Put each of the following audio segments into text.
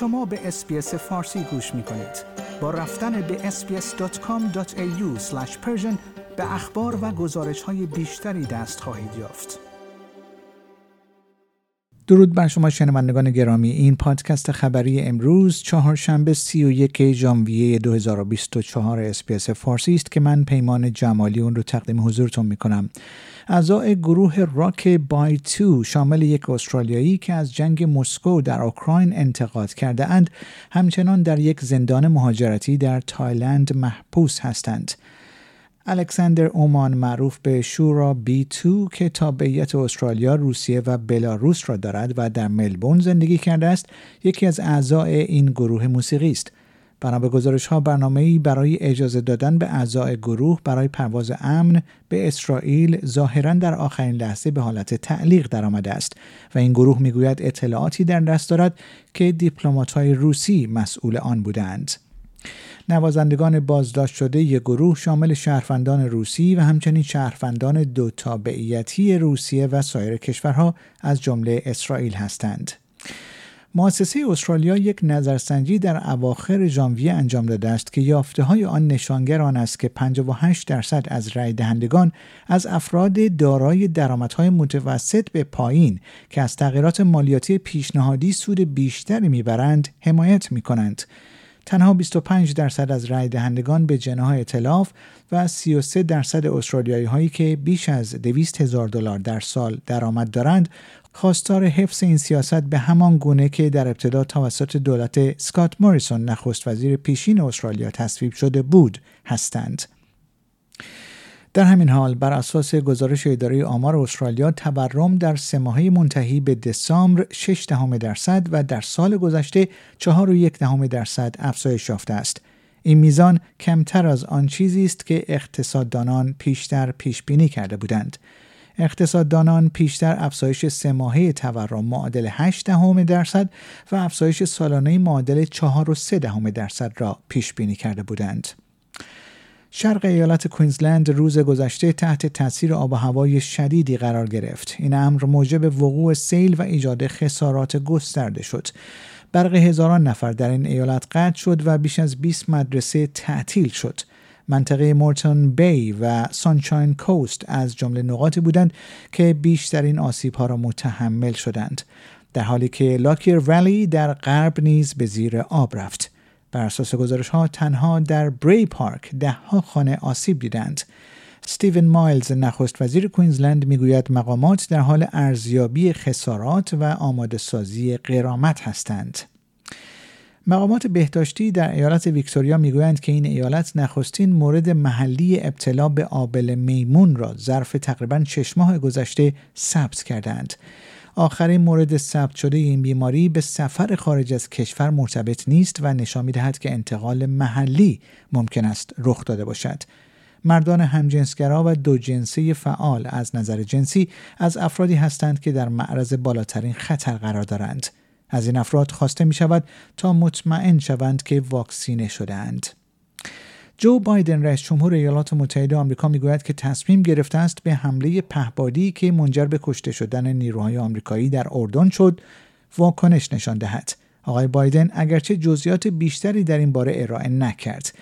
شما به SBS فارسی گوش می کنید. با رفتن به sbs.com.au به اخبار و گزارش های بیشتری دست خواهید یافت. درود بر شما شنوندگان گرامی این پادکست خبری امروز چهارشنبه 31 ژانویه 2024 SBS فارسی است که من پیمان جمالی اون رو تقدیم حضورتون می کنم. اعضای گروه راک بای تو شامل یک استرالیایی که از جنگ مسکو در اوکراین انتقاد کرده اند همچنان در یک زندان مهاجرتی در تایلند محبوس هستند. الکساندر اومان معروف به شورا بی تو که تابعیت استرالیا، روسیه و بلاروس را دارد و در ملبورن زندگی کرده است، یکی از اعضای این گروه موسیقی است. بنا به گزارش ها برنامه برای اجازه دادن به اعضای گروه برای پرواز امن به اسرائیل ظاهرا در آخرین لحظه به حالت تعلیق درآمده است و این گروه می‌گوید اطلاعاتی در دست دارد که دیپلمات های روسی مسئول آن بودند. نوازندگان بازداشت شده یک گروه شامل شهروندان روسی و همچنین شهروندان دو تابعیتی روسیه و سایر کشورها از جمله اسرائیل هستند. مؤسسه استرالیا یک نظرسنجی در اواخر ژانویه انجام داده است که یافته های آن نشانگر آن است که 58 درصد از رای دهندگان از افراد دارای درآمدهای متوسط به پایین که از تغییرات مالیاتی پیشنهادی سود بیشتری می‌برند حمایت می کنند. تنها 25 درصد از رای دهندگان به جناح اطلاف و 33 درصد استرالیایی هایی که بیش از 200 هزار دلار در سال درآمد دارند خواستار حفظ این سیاست به همان گونه که در ابتدا توسط دولت سکات موریسون نخست وزیر پیشین استرالیا تصویب شده بود هستند. در همین حال بر اساس گزارش اداره آمار استرالیا تورم در سه ماهه منتهی به دسامبر 6 دهم درصد و در سال گذشته 4 و یک دهم درصد افزایش یافته است. این میزان کمتر از آن چیزی است که اقتصاددانان پیشتر پیش بینی کرده بودند. اقتصاددانان پیشتر افزایش سه ماهه تورم معادل 8 دهم درصد و افزایش سالانه معادل 4 و 3 دهم درصد را پیش بینی کرده بودند. شرق ایالت کوینزلند روز گذشته تحت تاثیر آب و هوای شدیدی قرار گرفت. این امر موجب وقوع سیل و ایجاد خسارات گسترده شد. برق هزاران نفر در این ایالت قطع شد و بیش از 20 مدرسه تعطیل شد. منطقه مورتون بی و سانشاین کوست از جمله نقاطی بودند که بیشترین آسیب ها را متحمل شدند. در حالی که لاکیر ولی در غرب نیز به زیر آب رفت. بر اساس گزارش ها تنها در بری پارک ده ها خانه آسیب دیدند. ستیون مایلز نخست وزیر کوینزلند می‌گوید مقامات در حال ارزیابی خسارات و آماده سازی قرامت هستند. مقامات بهداشتی در ایالت ویکتوریا می‌گویند که این ایالت نخستین مورد محلی ابتلا به آبل میمون را ظرف تقریبا شش ماه گذشته ثبت کردند. آخرین مورد ثبت شده این بیماری به سفر خارج از کشور مرتبط نیست و نشان می‌دهد که انتقال محلی ممکن است رخ داده باشد. مردان همجنسگرا و دو جنسی فعال از نظر جنسی از افرادی هستند که در معرض بالاترین خطر قرار دارند. از این افراد خواسته می شود تا مطمئن شوند که واکسینه شدهاند. جو بایدن رئیس جمهور ایالات متحده آمریکا می‌گوید که تصمیم گرفته است به حمله پهبادی که منجر به کشته شدن نیروهای آمریکایی در اردن شد واکنش نشان دهد آقای بایدن اگرچه جزئیات بیشتری در این باره ارائه نکرد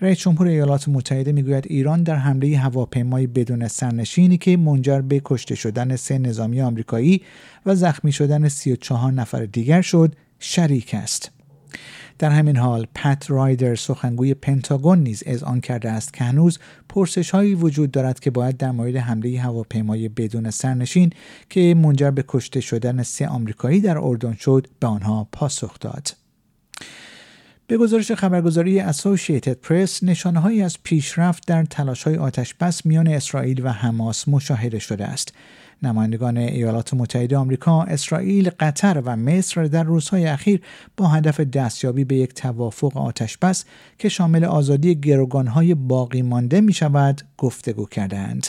رئیس جمهور ایالات متحده می‌گوید ایران در حمله هواپیمای بدون سرنشینی که منجر به کشته شدن سه نظامی آمریکایی و زخمی شدن 34 نفر دیگر شد شریک است. در همین حال پت رایدر سخنگوی پنتاگون نیز اذعان کرده است که هنوز پرسش هایی وجود دارد که باید در مورد حمله هواپیمای بدون سرنشین که منجر به کشته شدن سه آمریکایی در اردن شد به آنها پاسخ داد. به گزارش خبرگزاری اسوسییتد پرس نشانههایی از پیشرفت در تلاش های آتش بس میان اسرائیل و حماس مشاهده شده است. نمایندگان ایالات متحده آمریکا، اسرائیل، قطر و مصر در روزهای اخیر با هدف دستیابی به یک توافق آتش بس که شامل آزادی گروگانهای باقی مانده می شود گفتگو کردند.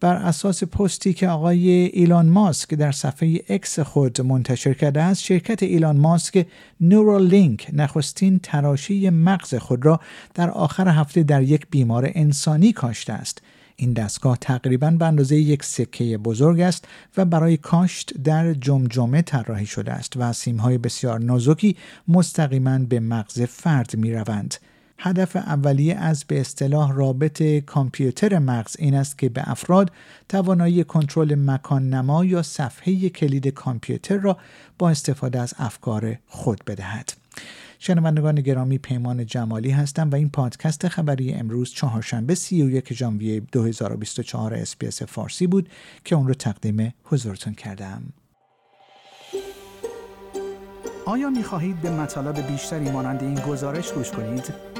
بر اساس پستی که آقای ایلان ماسک در صفحه اکس خود منتشر کرده است شرکت ایلان ماسک نورالینک نخستین تراشی مغز خود را در آخر هفته در یک بیمار انسانی کاشته است این دستگاه تقریبا به اندازه یک سکه بزرگ است و برای کاشت در جمجمه طراحی شده است و سیمهای بسیار نازکی مستقیما به مغز فرد می روند. هدف اولیه از به اصطلاح رابط کامپیوتر مغز این است که به افراد توانایی کنترل مکان نما یا صفحه کلید کامپیوتر را با استفاده از افکار خود بدهد. شنوندگان گرامی پیمان جمالی هستم و این پادکست خبری امروز چهارشنبه 31 ژانویه 2024 اسپیس فارسی بود که اون رو تقدیم حضورتون کردم. آیا می خواهید به مطالب بیشتری مانند این گزارش گوش کنید؟